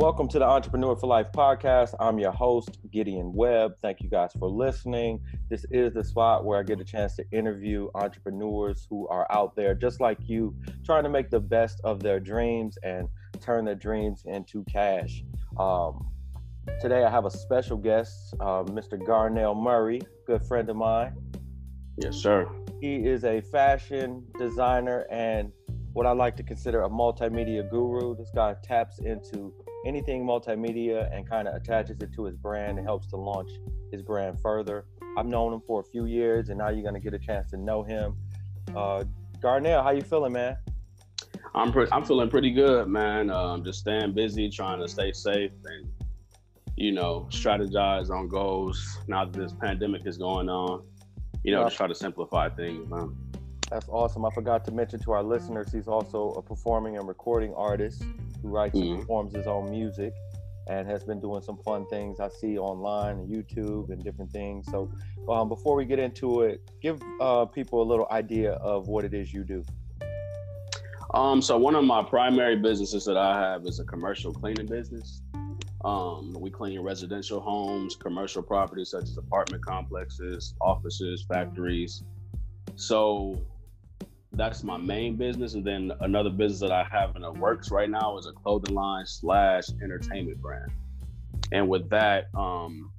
Welcome to the Entrepreneur for Life podcast. I'm your host, Gideon Webb. Thank you guys for listening. This is the spot where I get a chance to interview entrepreneurs who are out there just like you, trying to make the best of their dreams and turn their dreams into cash. Um, today, I have a special guest, uh, Mr. Garnell Murray, good friend of mine. Yes, sir. He is a fashion designer and what I like to consider a multimedia guru. This guy taps into anything multimedia and kind of attaches it to his brand and helps to launch his brand further. I've known him for a few years, and now you're gonna get a chance to know him. Uh, Garnell, how you feeling, man? I'm pre- I'm feeling pretty good, man. Um, just staying busy, trying to stay safe, and you know, strategize on goals. Now that this pandemic is going on, you know, yeah. just try to simplify things, man. That's awesome. I forgot to mention to our listeners, he's also a performing and recording artist who writes mm-hmm. and performs his own music and has been doing some fun things I see online and YouTube and different things. So, um, before we get into it, give uh, people a little idea of what it is you do. Um, so one of my primary businesses that I have is a commercial cleaning business. Um, we clean residential homes, commercial properties such as apartment complexes, offices, factories. So that's my main business. And then another business that I have in the works right now is a clothing line slash entertainment brand. And with that, um,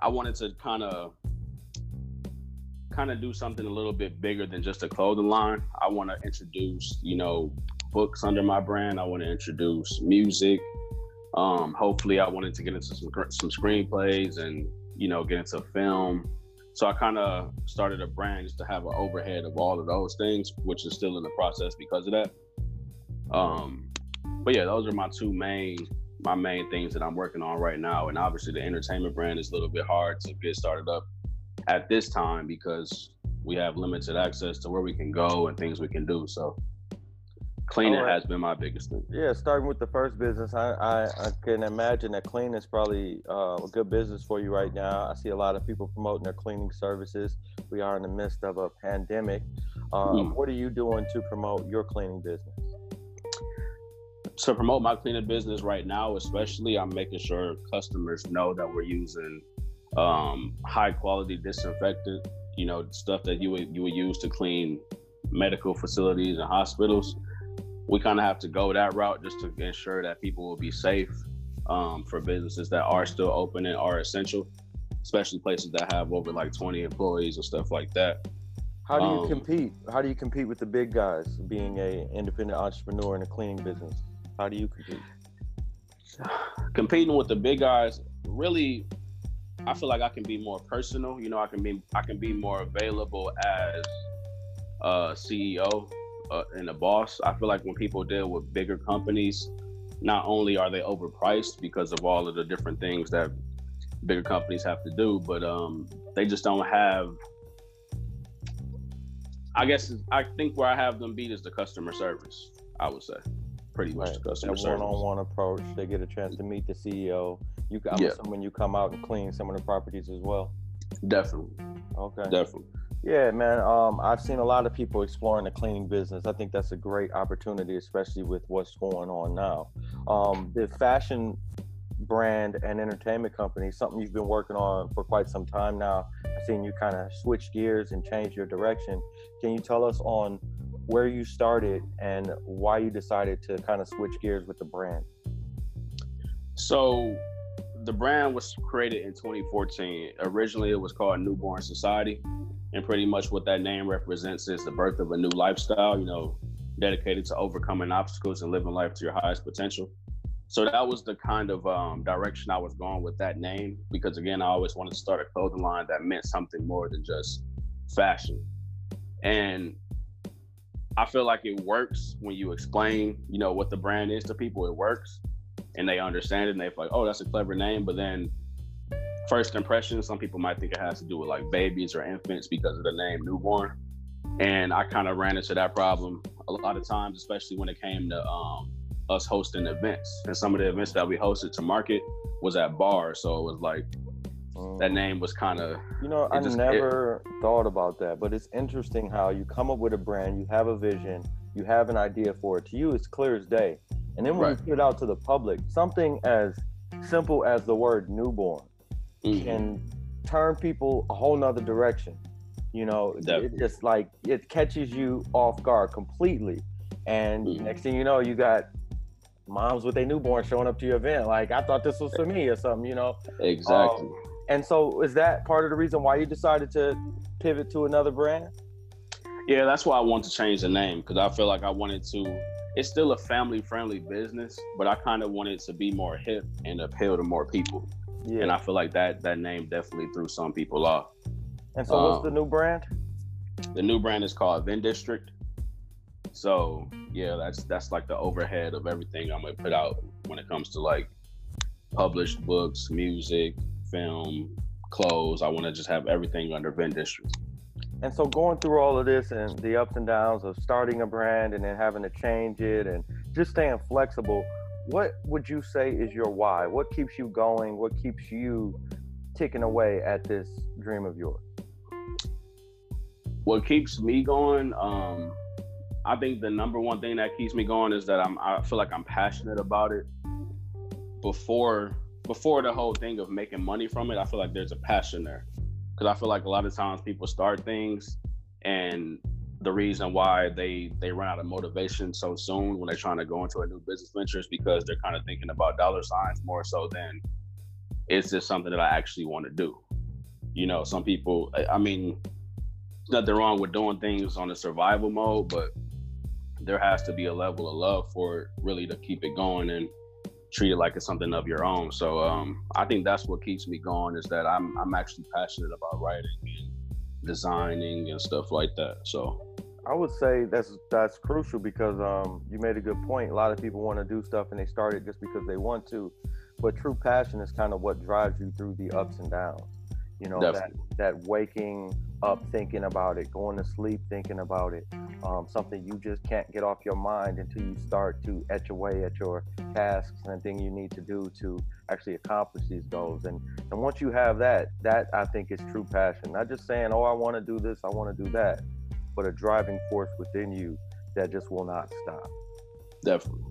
I wanted to kind of kind of do something a little bit bigger than just a clothing line. I want to introduce, you know, books under my brand. I want to introduce music. Um, hopefully, I wanted to get into some some screenplays and you know get into film so I kind of started a brand just to have an overhead of all of those things, which is still in the process because of that. Um, but yeah, those are my two main my main things that I'm working on right now. And obviously, the entertainment brand is a little bit hard to get started up at this time because we have limited access to where we can go and things we can do. So cleaning right. has been my biggest thing. Yeah, starting with the first business, I I, I can imagine that cleaning is probably uh, a good business for you right now. I see a lot of people promoting their cleaning services. We are in the midst of a pandemic. Um, mm. What are you doing to promote your cleaning business? To promote my cleaning business right now, especially, I'm making sure customers know that we're using um, high quality disinfectant. You know, stuff that you would you would use to clean medical facilities and hospitals we kind of have to go that route just to ensure that people will be safe um, for businesses that are still open and are essential, especially places that have over like 20 employees and stuff like that. How do you um, compete? How do you compete with the big guys being a independent entrepreneur in a cleaning business? How do you compete? Competing with the big guys, really, I feel like I can be more personal. You know, I can be I can be more available as a CEO uh, and a boss. I feel like when people deal with bigger companies, not only are they overpriced because of all of the different things that bigger companies have to do, but um, they just don't have. I guess I think where I have them beat is the customer service. I would say, pretty much right. the customer service. One-on-one approach. They get a chance to meet the CEO. You, I'm yeah. assuming you come out and clean some of the properties as well. Definitely. Okay. Definitely. Yeah, man. Um, I've seen a lot of people exploring the cleaning business. I think that's a great opportunity, especially with what's going on now. Um, the fashion brand and entertainment company, something you've been working on for quite some time now. I've seen you kind of switch gears and change your direction. Can you tell us on where you started and why you decided to kind of switch gears with the brand? So, the brand was created in 2014. Originally, it was called Newborn Society and pretty much what that name represents is the birth of a new lifestyle, you know, dedicated to overcoming obstacles and living life to your highest potential. So that was the kind of um, direction I was going with that name because again, I always wanted to start a clothing line that meant something more than just fashion. And I feel like it works when you explain, you know, what the brand is to people. It works, and they understand it, and they're like, "Oh, that's a clever name." But then first impression, some people might think it has to do with like babies or infants because of the name newborn. And I kind of ran into that problem a lot of times, especially when it came to um, us hosting events. And some of the events that we hosted to market was at bars. So it was like that mm. name was kind of. You know, I just, never it, thought about that, but it's interesting how you come up with a brand, you have a vision, you have an idea for it. To you, it's clear as day. And then when Right. you put it out to the public, something as simple as the word newborn Mhm. can turn people a whole nother direction. You know, it just like it catches you off guard completely. And Mhm. next thing you know, you got moms with their newborn showing up to your event. Like, I thought this was for me or something, you know? Exactly. And so is that part of the reason why you decided to pivot to another brand? Yeah, that's why I wanted to change the name because I feel like I wanted to. It's still a family friendly business, but I kind of wanted to be more hip and appeal to more people. Yeah. And I feel like that that name definitely threw some people off. and so what's um, the new brand? The new brand is called Vin District. So yeah, that's that's like the overhead of everything I'm gonna put out when it comes to like published books, music, film, clothes. I want to just have everything under Vin District. And so going through all of this and the ups and downs of starting a brand and then having to change it and just staying flexible, what would you say is your why? What keeps you going? What keeps you ticking away at this dream of yours? what keeps me going um i think the number one thing that keeps me going is that i'm i feel like i'm passionate about it before before the whole thing of making money from it i feel like there's a passion there because i feel like a lot of times people start things and the reason why they they run out of motivation so soon when they're trying to go into a new business venture is because they're kind of thinking about dollar signs more so than is this something that i actually want to do you know some people I- mean nothing wrong with doing things on a survival mode, but there has to be a level of love for it really to keep it going and treat it like it's something of your own. So um, I think that's what keeps me going is that I'm I'm actually passionate about writing and designing and stuff like that. So I would say that's that's crucial because um, you made a good point. A lot of people want to do stuff and they start it just because they want to, but true passion is kind of what drives you through the ups and downs. You know that that waking up thinking about it, going to sleep thinking about it, um, something you just can't get off your mind until you start to etch away at your tasks and thing you need to do to actually accomplish these goals. And and once you have that, that I think is true passion. Not just saying, oh, I want to do this, I want to do that, but a driving force within you that just will not stop. definitely.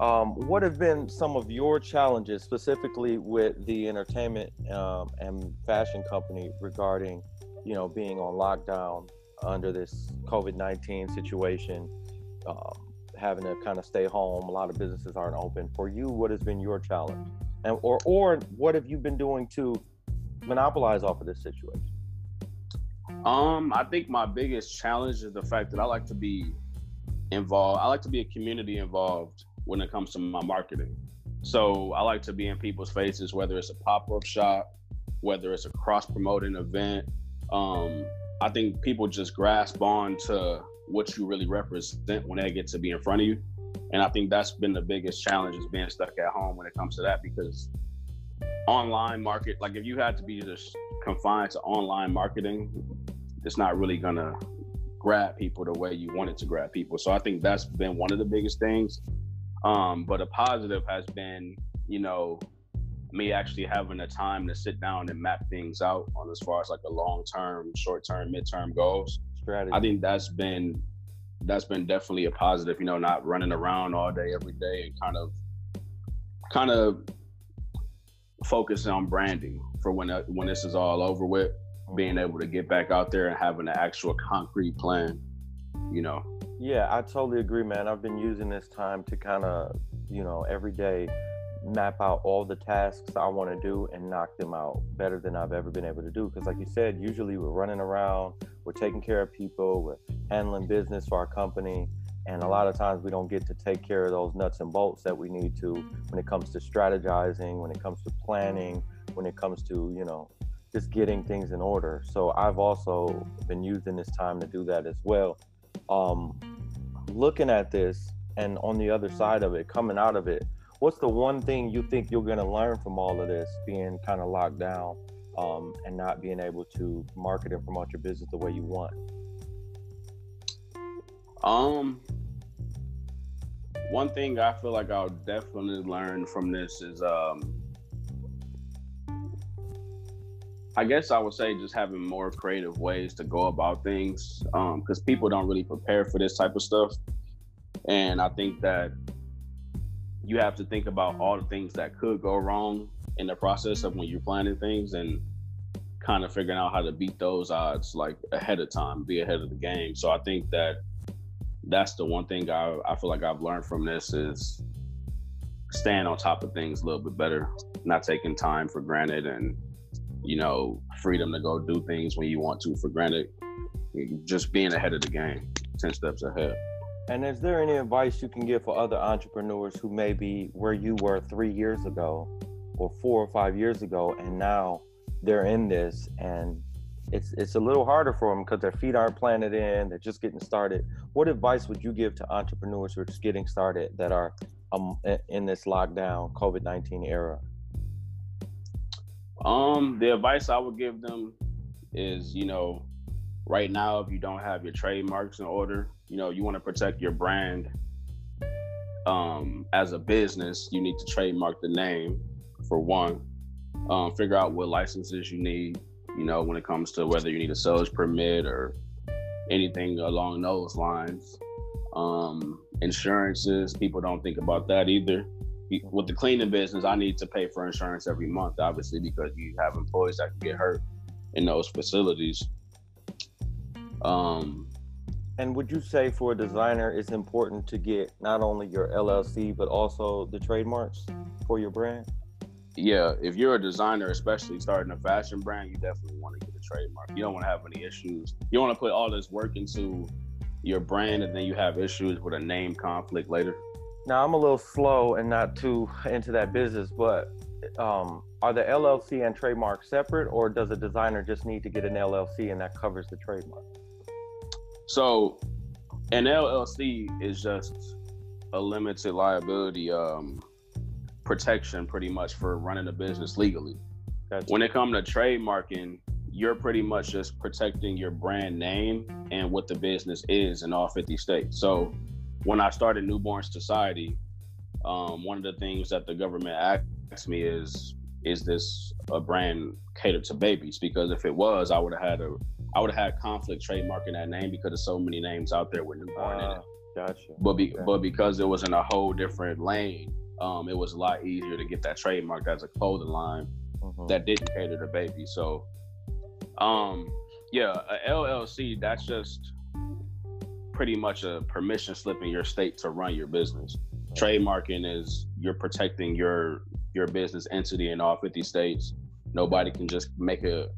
Um, what have been some of your challenges specifically with the entertainment um, and fashion company regarding, you know, being on lockdown under this COVID nineteen situation, um, having to kind of stay home? A lot of businesses aren't open. For you, what has been your challenge, and or or what have you been doing to monopolize off of this situation? Um, I think my biggest challenge is the fact that I like to be involved. I like to be a community involved when it comes to my marketing. So I like to be in people's faces, whether it's a pop up shop, whether it's a cross promoting event. Um, I think people just grasp on to what you really represent when they get to be in front of you. And I think that's been the biggest challenge is being stuck at home when it comes to that because online market, like if you had to be just confined to online marketing, it's not really gonna grab people the way you want it to grab people. So I think that's been one of the biggest things. Um, but a positive has been, you know, me actually having the time to sit down and map things out on as far as like a long term, short term, midterm goals. Strategy. I think that's been that's been definitely a positive, you know, not running around all day every day and kind of kind of focusing on branding for when uh, when this is all over with, being able to get back out there and having an actual concrete plan, you know. Yeah, I totally agree, man. I've been using this time to kind of, you know, every day map out all the tasks I want to do and knock them out better than I've ever been able to do. Because, like you said, usually we're running around, we're taking care of people, we're handling business for our company. And a lot of times we don't get to take care of those nuts and bolts that we need to when it comes to strategizing, when it comes to planning, when it comes to, you know, just getting things in order. So I've also been using this time to do that as well. Um, looking at this and on the other side of it, coming out of it, what's the one thing you think you're going to learn from all of this being kind of locked down um, and not being able to market and promote your business the way you want? Um, one thing I feel like I'll definitely learn from this is, um, I guess I would say just having more creative ways to go about things, um, because people don't really prepare for this type of stuff, and I think that you have to think about all the things that could go wrong in the process of when you're planning things and kind of figuring out how to beat those odds like ahead of time, be ahead of the game. So I think that that's the one thing I, I feel like I've learned from this is staying on top of things a little bit better, not taking time for granted and, you know, freedom to go do things when you want to for granted. Just being ahead of the game, 10 steps ahead. And is there any advice you can give for other entrepreneurs who may be where you were three years ago or four or five years ago and now they're in this and it's it's a little harder for them because their feet aren't planted in they're just getting started what advice would you give to entrepreneurs who are just getting started that are um, in this lockdown covid-19 era um the advice i would give them is you know right now if you don't have your trademarks in order you know you want to protect your brand um as a business you need to trademark the name for one. Um, figure out what licenses you need you know when it comes to whether you need a sales permit or anything along those lines. Um, insurances people don't think about that either with the cleaning business i need to pay for insurance every month obviously because you have employees that can get hurt in those facilities um, and would you say for a designer it's important to get not only your llc but also the trademarks for your brand yeah, if you're a designer, especially starting a fashion brand, you definitely want to get a trademark. You don't want to have any issues. You want to put all this work into your brand, and then you have issues with a name conflict later. Now I'm a little slow and not too into that business, but um, are the LLC and trademark separate, or does a designer just need to get an LLC and that covers the trademark? So, an LLC is just a limited liability um, protection pretty much for running a business legally. Gotcha. When it comes to trademarking, you're pretty much just protecting your brand name and what the business is in all 50 states. So when I started Newborn Society, um, one of the things that the government asked me is, is this a brand catered to babies? Because if it was, I would have had a, I would have had conflict trademarking that name because there's so many names out there with newborn uh, in it. Ah, gotcha. But be, but because it was in a whole different lane, um, it was a lot easier to get that trademark as a clothing line mm-hmm. that didn't cater to babies. So, um, yeah, a LLC that's just pretty much a permission slip in your state to run your business. Trademarking is you're protecting your your business entity in all 50 states. Nobody can just make a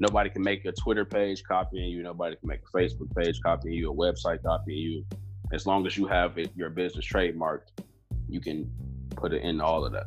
nobody can make a Twitter page copying you. Nobody can make a Facebook page copying you, a website copying you. As long as you have it, your business trademarked, you can put it in all of that.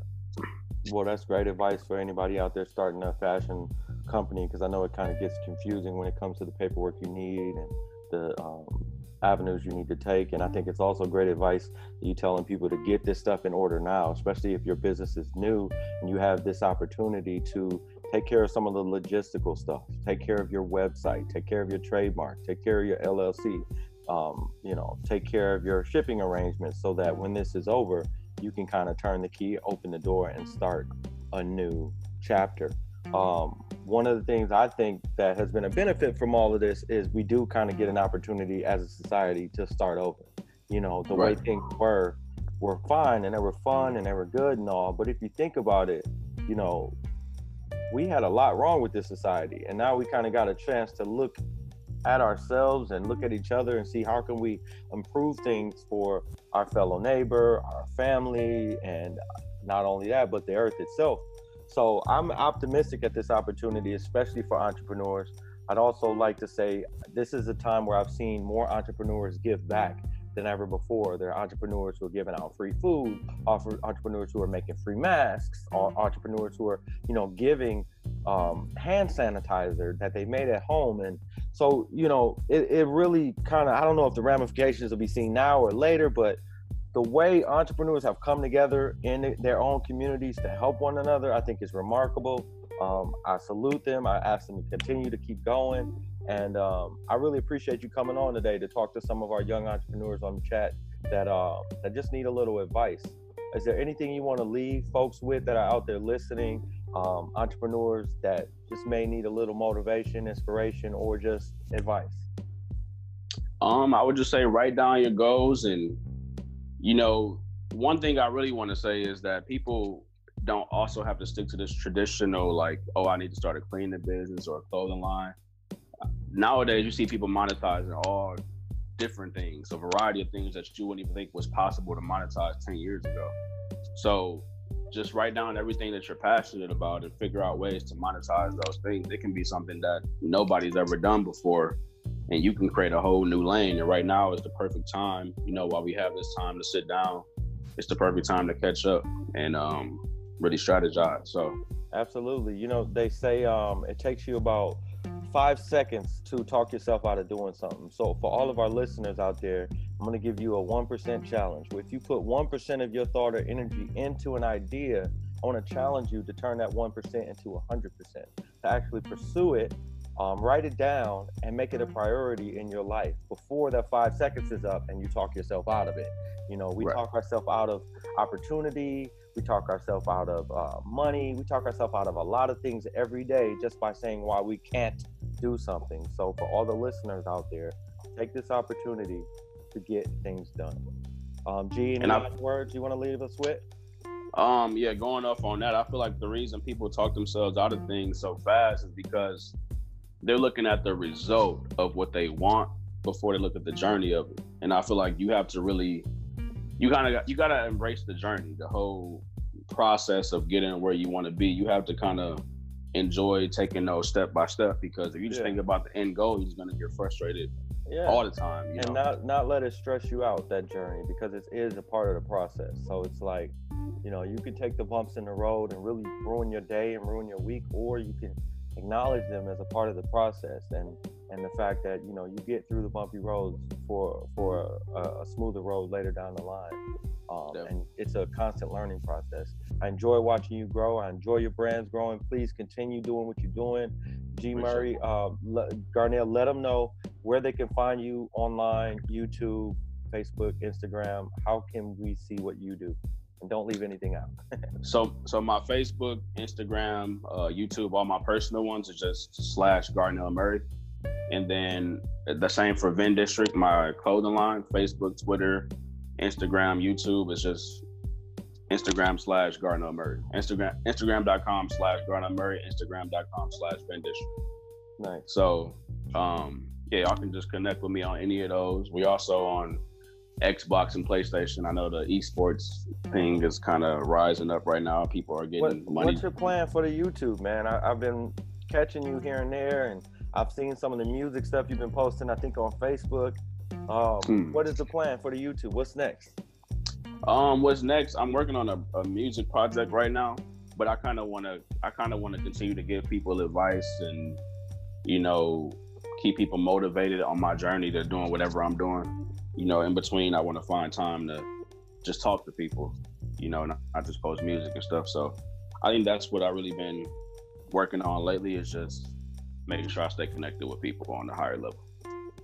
Well, that's great advice for anybody out there starting a fashion company because I know it kind of gets confusing when it comes to the paperwork you need and the um, avenues you need to take. And I think it's also great advice you telling people to get this stuff in order now, especially if your business is new and you have this opportunity to take care of some of the logistical stuff, take care of your website, take care of your trademark, take care of your LLC. Um, you know, take care of your shipping arrangements so that when this is over, you can kind of turn the key, open the door, and start a new chapter. Um, one of the things I think that has been a benefit from all of this is we do kind of get an opportunity as a society to start over. You know, the right. way things were were fine and they were fun and they were good and all, but if you think about it, you know, we had a lot wrong with this society, and now we kind of got a chance to look at ourselves and look at each other and see how can we improve things for our fellow neighbor, our family, and not only that, but the earth itself. So I'm optimistic at this opportunity, especially for entrepreneurs. I'd also like to say this is a time where I've seen more entrepreneurs give back than ever before. There are entrepreneurs who are giving out free food, entrepreneurs who are making free masks, entrepreneurs who are, you know, giving um, hand sanitizer that they made at home. And so, you know, it, it really kind of, I don't know if the ramifications will be seen now or later, but the way entrepreneurs have come together in their own communities to help one another, I think is remarkable. Um, I salute them. I ask them to continue to keep going. And um, I really appreciate you coming on today to talk to some of our young entrepreneurs on the chat that uh, that just need a little advice. Is there anything you want to leave folks with that are out there listening um, entrepreneurs that just may need a little motivation, inspiration, or just advice? Um, I would just say write down your goals and you know one thing I really want to say is that people don't also have to stick to this traditional like, oh, I need to start a cleaning business or a clothing line. Nowadays, you see people monetizing all different things, a variety of things that you wouldn't even think was possible to monetize 10 years ago. So just write down everything that you're passionate about and figure out ways to monetize those things. It can be something that nobody's ever done before and you can create a whole new lane. And right now is the perfect time, you know, while we have this time to sit down, it's the perfect time to catch up and um, really strategize. So absolutely. You know, they say um, it takes you about five seconds to talk yourself out of doing something. So for all of our listeners out there, I'm going to give you a 1% challenge. If you put 1% of your thought or energy into an idea, I want to challenge you to turn that 1% into 100%, to actually pursue it, um, write it down, and make it a priority in your life before that five seconds is up and you talk yourself out of it. You know, we right. talk ourselves out of opportunity, we talk ourselves out of uh, money, we talk ourselves out of a lot of things every day just by saying why we can't do something. So, for all the listeners out there, take this opportunity to get things done. Um, G, any I, words you want to leave us with? Um, yeah, going off on that, I feel like the reason people talk themselves out of things so fast is because they're looking at the result of what they want before they look at the journey of it. And I feel like you have to really, you kind of you got to embrace the journey, the whole process of getting where you want to be. You have to kind of enjoy taking those step by step because if you just yeah. think about the end goal, you're just gonna get frustrated yeah. all the time. and know? not not let it stress you out that journey because it is a part of the process. So it's like, you know, you can take the bumps in the road and really ruin your day and ruin your week, or you can acknowledge them as a part of the process and and the fact that you know you get through the bumpy roads for for a, a smoother road later down the line. Um, and it's a constant learning process. I enjoy watching you grow. I enjoy your brands growing. Please continue doing what you're doing. G murray uh, garnell let them know where they can find you online youtube facebook instagram. How can we see what you do and don't leave anything out. so, so my Facebook, Instagram, uh, YouTube, all my personal ones are just slash Garnell Murray, and then the same for Vin District, my clothing line, Facebook, Twitter, Instagram, YouTube is just Instagram slash Garnell Murray. Instagram Instagram.com slash Garnell Murray, Instagram.com slash Vin District. Nice. So um yeah, y'all can just connect with me on any of those. We also on Xbox and PlayStation. I know the esports thing is kind of rising up right now. People are getting what, money. What's your plan for the YouTube, man? I, have been catching you here and there, and I've seen some of the music stuff you've been posting. I think on Facebook. Um, hmm. What is the plan for the YouTube? What's next? Um, what's next? I'm working on a, a music project right now, but I kind of want to. I kind of want to continue to give people advice and, you know, keep people motivated on my journey to doing whatever I'm doing you know, in between, I want to find time to just talk to people, you know, not, not just post music and stuff. So I think that's what I really been working on lately is just making sure I stay connected with people on the higher level.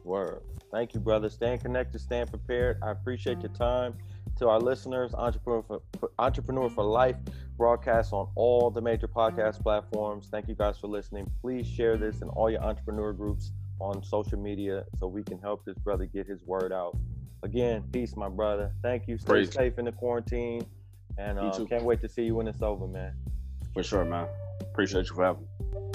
Word. Thank you, brother. Staying connected, staying prepared. I appreciate your time. To our listeners, Entrepreneur for, Entrepreneur for Life broadcasts on all the major podcast platforms. Thank you guys for listening. Please share this in all your entrepreneur groups on social media so we can help this brother get his word out. Again, peace, my brother. Thank you. Stay Praise. safe in the quarantine. And uh, can't wait to see you when it's over, man. For sure, man. Appreciate you for having me.